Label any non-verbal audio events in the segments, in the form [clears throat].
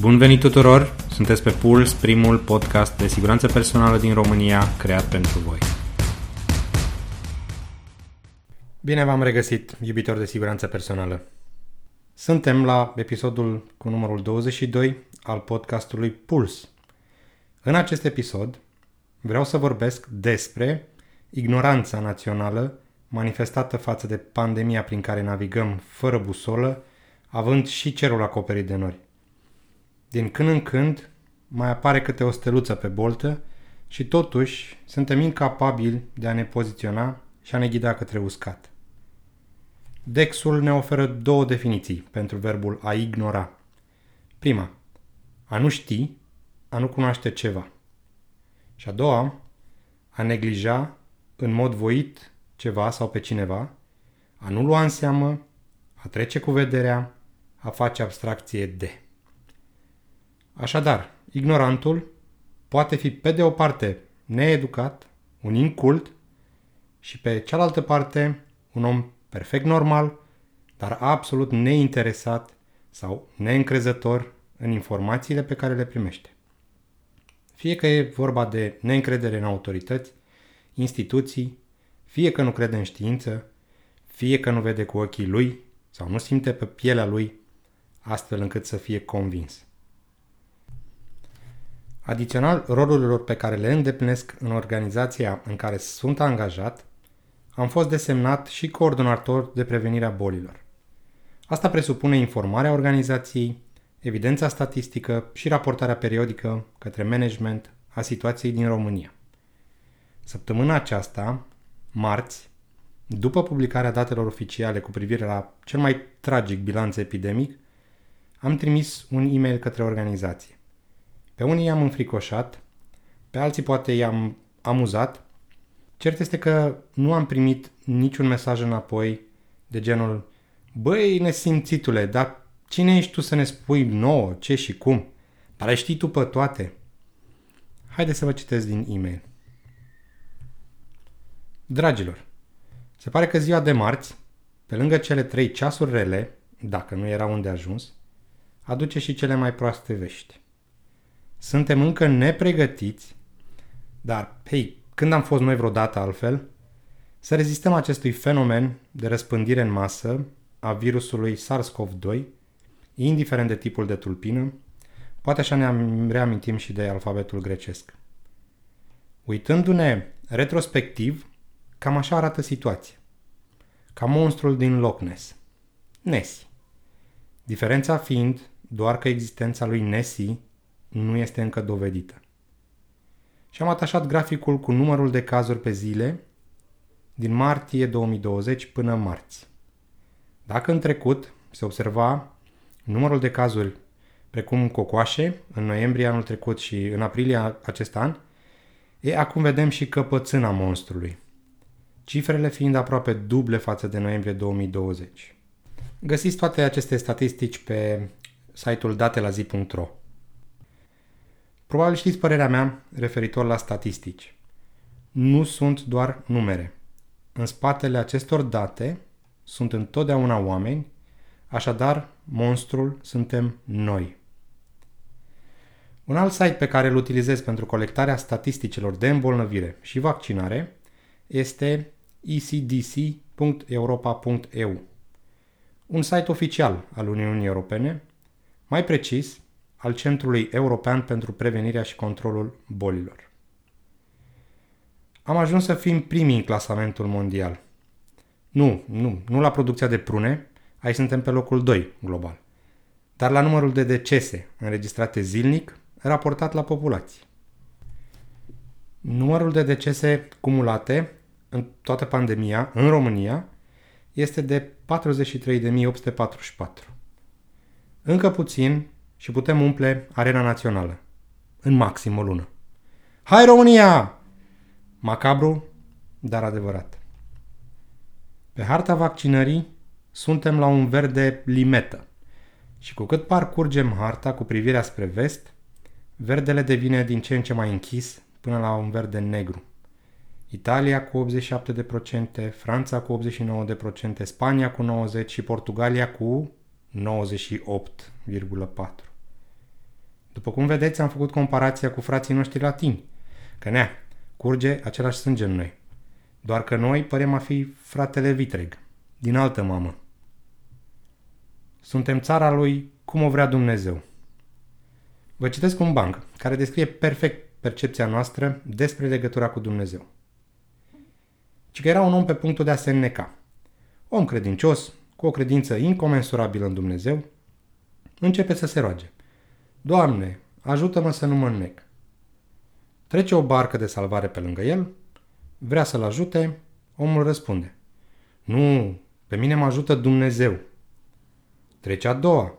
Bun venit tuturor! Sunteți pe Puls, primul podcast de siguranță personală din România creat pentru voi. Bine v-am regăsit, iubitori de siguranță personală. Suntem la episodul cu numărul 22 al podcastului Puls. În acest episod vreau să vorbesc despre ignoranța națională manifestată față de pandemia prin care navigăm fără busolă, având și cerul acoperit de nori. Din când în când mai apare câte o steluță pe boltă și totuși suntem incapabili de a ne poziționa și a ne ghida către uscat. Dexul ne oferă două definiții pentru verbul a ignora. Prima, a nu ști, a nu cunoaște ceva. Și a doua, a neglija în mod voit ceva sau pe cineva, a nu lua în seamă, a trece cu vederea, a face abstracție de. Așadar, ignorantul poate fi pe de o parte needucat, un incult și pe cealaltă parte un om perfect normal, dar absolut neinteresat sau neîncrezător în informațiile pe care le primește. Fie că e vorba de neîncredere în autorități, instituții, fie că nu crede în știință, fie că nu vede cu ochii lui sau nu simte pe pielea lui, astfel încât să fie convins. Adițional rolurilor pe care le îndeplinesc în organizația în care sunt angajat, am fost desemnat și coordonator de prevenire a bolilor. Asta presupune informarea organizației, evidența statistică și raportarea periodică către management a situației din România. Săptămâna aceasta, marți, după publicarea datelor oficiale cu privire la cel mai tragic bilanț epidemic, am trimis un e-mail către organizație. Pe unii i-am înfricoșat, pe alții poate i-am amuzat. Cert este că nu am primit niciun mesaj înapoi de genul Băi, nesimțitule, dar cine ești tu să ne spui nouă ce și cum? Dar le știi tu pe toate. Haideți să vă citesc din e-mail. Dragilor, se pare că ziua de marți, pe lângă cele trei ceasuri rele, dacă nu era unde ajuns, aduce și cele mai proaste vești. Suntem încă nepregătiți, dar, hei, când am fost noi vreodată altfel, să rezistăm acestui fenomen de răspândire în masă a virusului SARS-CoV-2, indiferent de tipul de tulpină, poate așa ne reamintim și de alfabetul grecesc. Uitându-ne retrospectiv, cam așa arată situația. Ca monstrul din Loch Ness. Nessie. Diferența fiind doar că existența lui Nessie nu este încă dovedită. Și am atașat graficul cu numărul de cazuri pe zile din martie 2020 până marți. Dacă în trecut se observa numărul de cazuri precum cocoașe în noiembrie anul trecut și în aprilie acest an, e acum vedem și căpățâna monstrului, cifrele fiind aproape duble față de noiembrie 2020. Găsiți toate aceste statistici pe site-ul datelazi.ro. Probabil știți părerea mea referitor la statistici. Nu sunt doar numere. În spatele acestor date sunt întotdeauna oameni, așadar monstrul suntem noi. Un alt site pe care îl utilizez pentru colectarea statisticilor de îmbolnăvire și vaccinare este ecdc.europa.eu, un site oficial al Uniunii Europene, mai precis al Centrului European pentru Prevenirea și Controlul Bolilor. Am ajuns să fim primii în clasamentul mondial. Nu, nu, nu la producția de prune, aici suntem pe locul 2 global, dar la numărul de decese înregistrate zilnic raportat la populație. Numărul de decese cumulate în toată pandemia în România este de 43.844. Încă puțin și putem umple arena națională. În maxim o lună. Hai România! Macabru, dar adevărat. Pe harta vaccinării suntem la un verde limetă și cu cât parcurgem harta cu privirea spre vest, verdele devine din ce în ce mai închis până la un verde negru. Italia cu 87%, Franța cu 89%, Spania cu 90% și Portugalia cu 98,4%. După cum vedeți, am făcut comparația cu frații noștri latini, că nea, curge același sânge în noi. Doar că noi părem a fi fratele vitreg, din altă mamă. Suntem țara lui cum o vrea Dumnezeu. Vă citesc un banc care descrie perfect percepția noastră despre legătura cu Dumnezeu. Ci că era un om pe punctul de a se înneca. Om credincios, cu o credință incomensurabilă în Dumnezeu, începe să se roage. Doamne, ajută-mă să nu mă înnec. Trece o barcă de salvare pe lângă el, vrea să-l ajute, omul răspunde. Nu, pe mine mă ajută Dumnezeu. Trece a doua,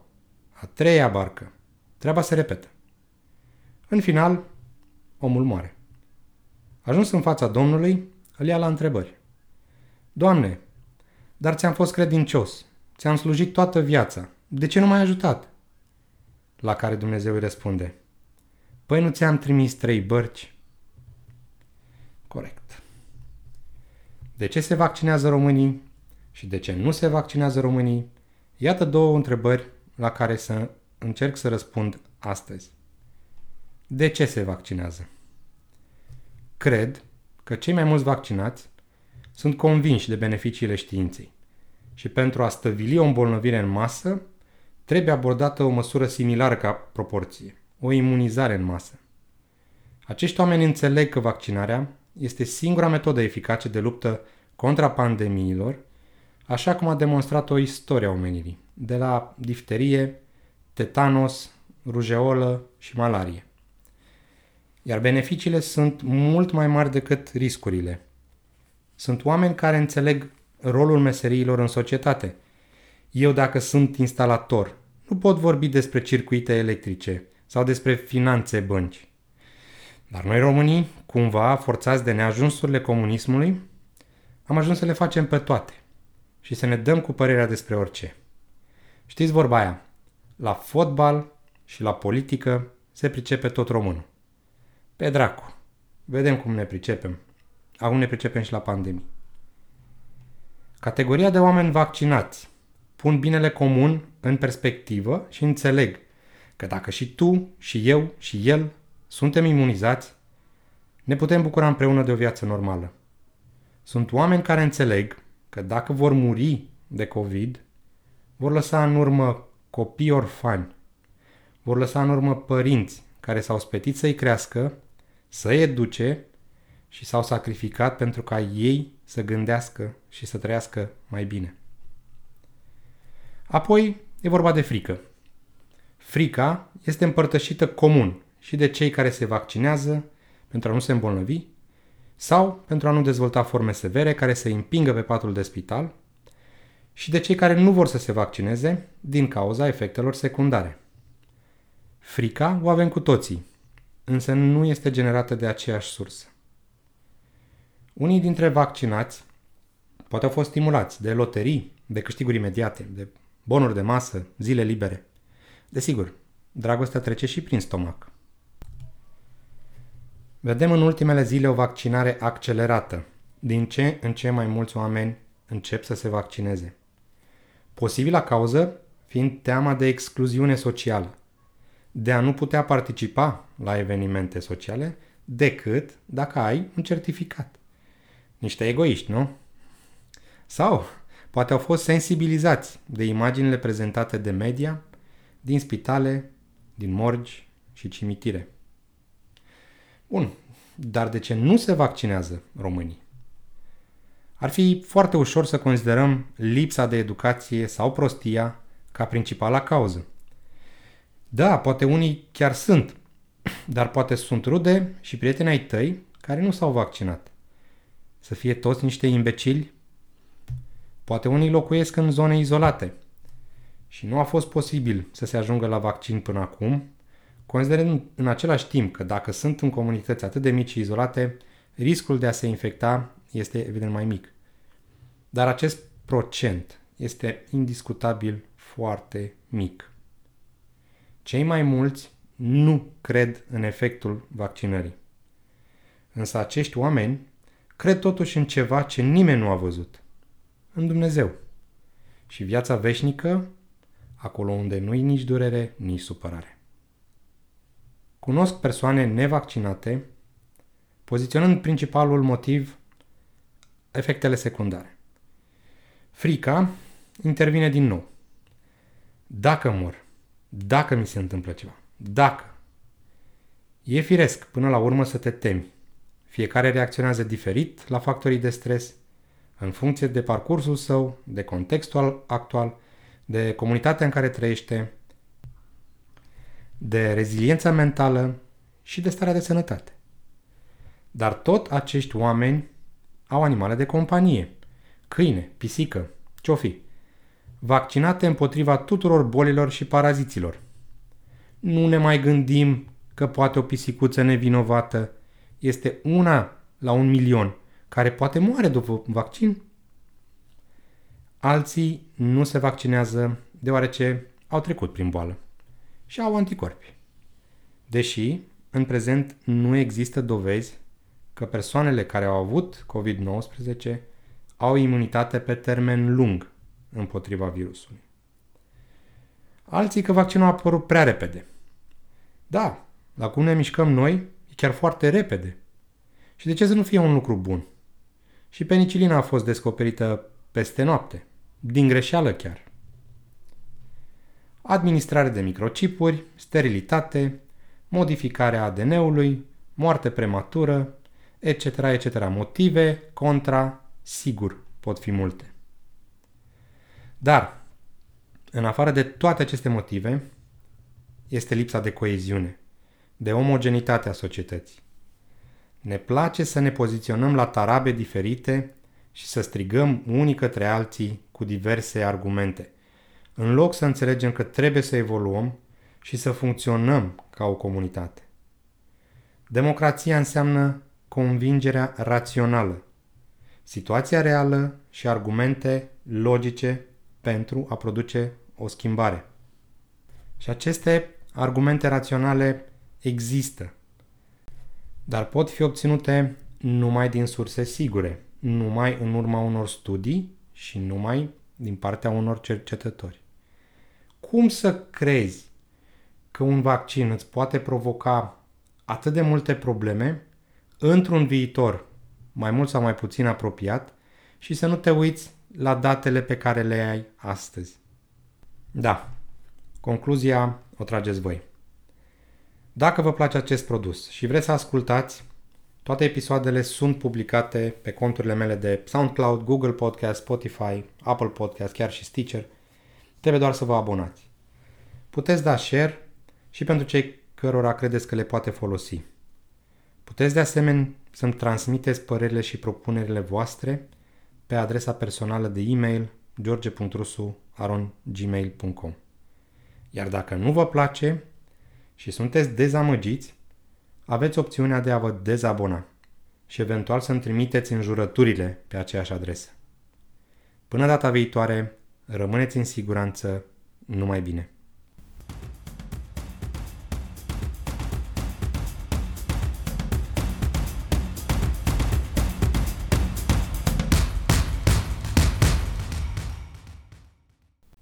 a treia barcă. Treaba se repetă. În final, omul moare. Ajuns în fața Domnului, îl ia la întrebări. Doamne, dar ți-am fost credincios, ți-am slujit toată viața, de ce nu m-ai ajutat? La care Dumnezeu îi răspunde, Păi nu ți-am trimis trei bărci? Corect. De ce se vaccinează românii și de ce nu se vaccinează românii? Iată două întrebări la care să încerc să răspund astăzi. De ce se vaccinează? Cred că cei mai mulți vaccinați sunt convinși de beneficiile științei și pentru a stăvili o îmbolnăvire în masă, trebuie abordată o măsură similară ca proporție, o imunizare în masă. Acești oameni înțeleg că vaccinarea este singura metodă eficace de luptă contra pandemiilor, așa cum a demonstrat-o istoria omenirii, de la difterie, tetanos, rujeolă și malarie. Iar beneficiile sunt mult mai mari decât riscurile. Sunt oameni care înțeleg rolul meseriilor în societate. Eu, dacă sunt instalator, nu pot vorbi despre circuite electrice sau despre finanțe bănci. Dar noi românii, cumva forțați de neajunsurile comunismului, am ajuns să le facem pe toate și să ne dăm cu părerea despre orice. Știți vorba aia, la fotbal și la politică se pricepe tot românul. Pe dracu, vedem cum ne pricepem. Acum ne pricepem și la pandemie. Categoria de oameni vaccinați pun binele comun în perspectivă și înțeleg că dacă și tu, și eu, și el suntem imunizați, ne putem bucura împreună de o viață normală. Sunt oameni care înțeleg că dacă vor muri de COVID, vor lăsa în urmă copii orfani, vor lăsa în urmă părinți care s-au spetit să-i crească, să-i educe și s-au sacrificat pentru ca ei să gândească și să trăiască mai bine. Apoi e vorba de frică. Frica este împărtășită comun și de cei care se vaccinează pentru a nu se îmbolnăvi sau pentru a nu dezvolta forme severe care să împingă pe patul de spital și de cei care nu vor să se vaccineze din cauza efectelor secundare. Frica o avem cu toții, însă nu este generată de aceeași sursă. Unii dintre vaccinați poate au fost stimulați de loterii, de câștiguri imediate, de bonuri de masă, zile libere. Desigur, dragostea trece și prin stomac. Vedem în ultimele zile o vaccinare accelerată. Din ce în ce mai mulți oameni încep să se vaccineze. Posibila cauză fiind teama de excluziune socială, de a nu putea participa la evenimente sociale decât dacă ai un certificat. Niște egoiști, nu? Sau poate au fost sensibilizați de imaginile prezentate de media din spitale, din morgi și cimitire. Bun, dar de ce nu se vaccinează românii? Ar fi foarte ușor să considerăm lipsa de educație sau prostia ca principala cauză. Da, poate unii chiar sunt, [clears throat] dar poate sunt rude și prieteni ai tăi care nu s-au vaccinat. Să fie toți niște imbecili? Poate unii locuiesc în zone izolate și nu a fost posibil să se ajungă la vaccin până acum, considerând în același timp că dacă sunt în comunități atât de mici și izolate, riscul de a se infecta este evident mai mic. Dar acest procent este indiscutabil foarte mic. Cei mai mulți nu cred în efectul vaccinării. Însă acești oameni cred totuși în ceva ce nimeni nu a văzut. În Dumnezeu. Și viața veșnică, acolo unde nu-i nici durere, nici supărare. cunosc persoane nevaccinate poziționând principalul motiv efectele secundare. Frica intervine din nou. Dacă mor, dacă mi se întâmplă ceva, dacă. E firesc până la urmă să te temi. Fiecare reacționează diferit la factorii de stres, în funcție de parcursul său, de contextul actual, de comunitatea în care trăiește, de reziliența mentală și de starea de sănătate. Dar tot acești oameni au animale de companie, câine, pisică, ce fi, vaccinate împotriva tuturor bolilor și paraziților. Nu ne mai gândim că poate o pisicuță nevinovată este una la un milion care poate moare după vaccin. Alții nu se vaccinează deoarece au trecut prin boală și au anticorpi. Deși, în prezent, nu există dovezi că persoanele care au avut COVID-19 au imunitate pe termen lung împotriva virusului. Alții că vaccinul a apărut prea repede. Da, la cum ne mișcăm noi, e chiar foarte repede. Și de ce să nu fie un lucru bun? Și penicilina a fost descoperită peste noapte, din greșeală chiar. Administrare de microcipuri, sterilitate, modificarea ADN-ului, moarte prematură, etc., etc. Motive contra, sigur, pot fi multe. Dar, în afară de toate aceste motive, este lipsa de coeziune, de omogenitate a societății. Ne place să ne poziționăm la tarabe diferite și să strigăm unii către alții cu diverse argumente, în loc să înțelegem că trebuie să evoluăm și să funcționăm ca o comunitate. Democrația înseamnă convingerea rațională, situația reală și argumente logice pentru a produce o schimbare. Și aceste argumente raționale există, dar pot fi obținute numai din surse sigure, numai în urma unor studii și numai din partea unor cercetători. Cum să crezi că un vaccin îți poate provoca atât de multe probleme într-un viitor mai mult sau mai puțin apropiat și să nu te uiți la datele pe care le ai astăzi. Da, concluzia o trageți voi. Dacă vă place acest produs și vreți să ascultați, toate episoadele sunt publicate pe conturile mele de SoundCloud, Google Podcast, Spotify, Apple Podcast, chiar și Stitcher. Trebuie doar să vă abonați. Puteți da share și pentru cei cărora credeți că le poate folosi. Puteți de asemenea să-mi transmiteți părerile și propunerile voastre pe adresa personală de e-mail george.rusu.gmail.com Iar dacă nu vă place și sunteți dezamăgiți, aveți opțiunea de a vă dezabona și eventual să-mi trimiteți înjurăturile pe aceeași adresă. Până data viitoare, rămâneți în siguranță, numai bine!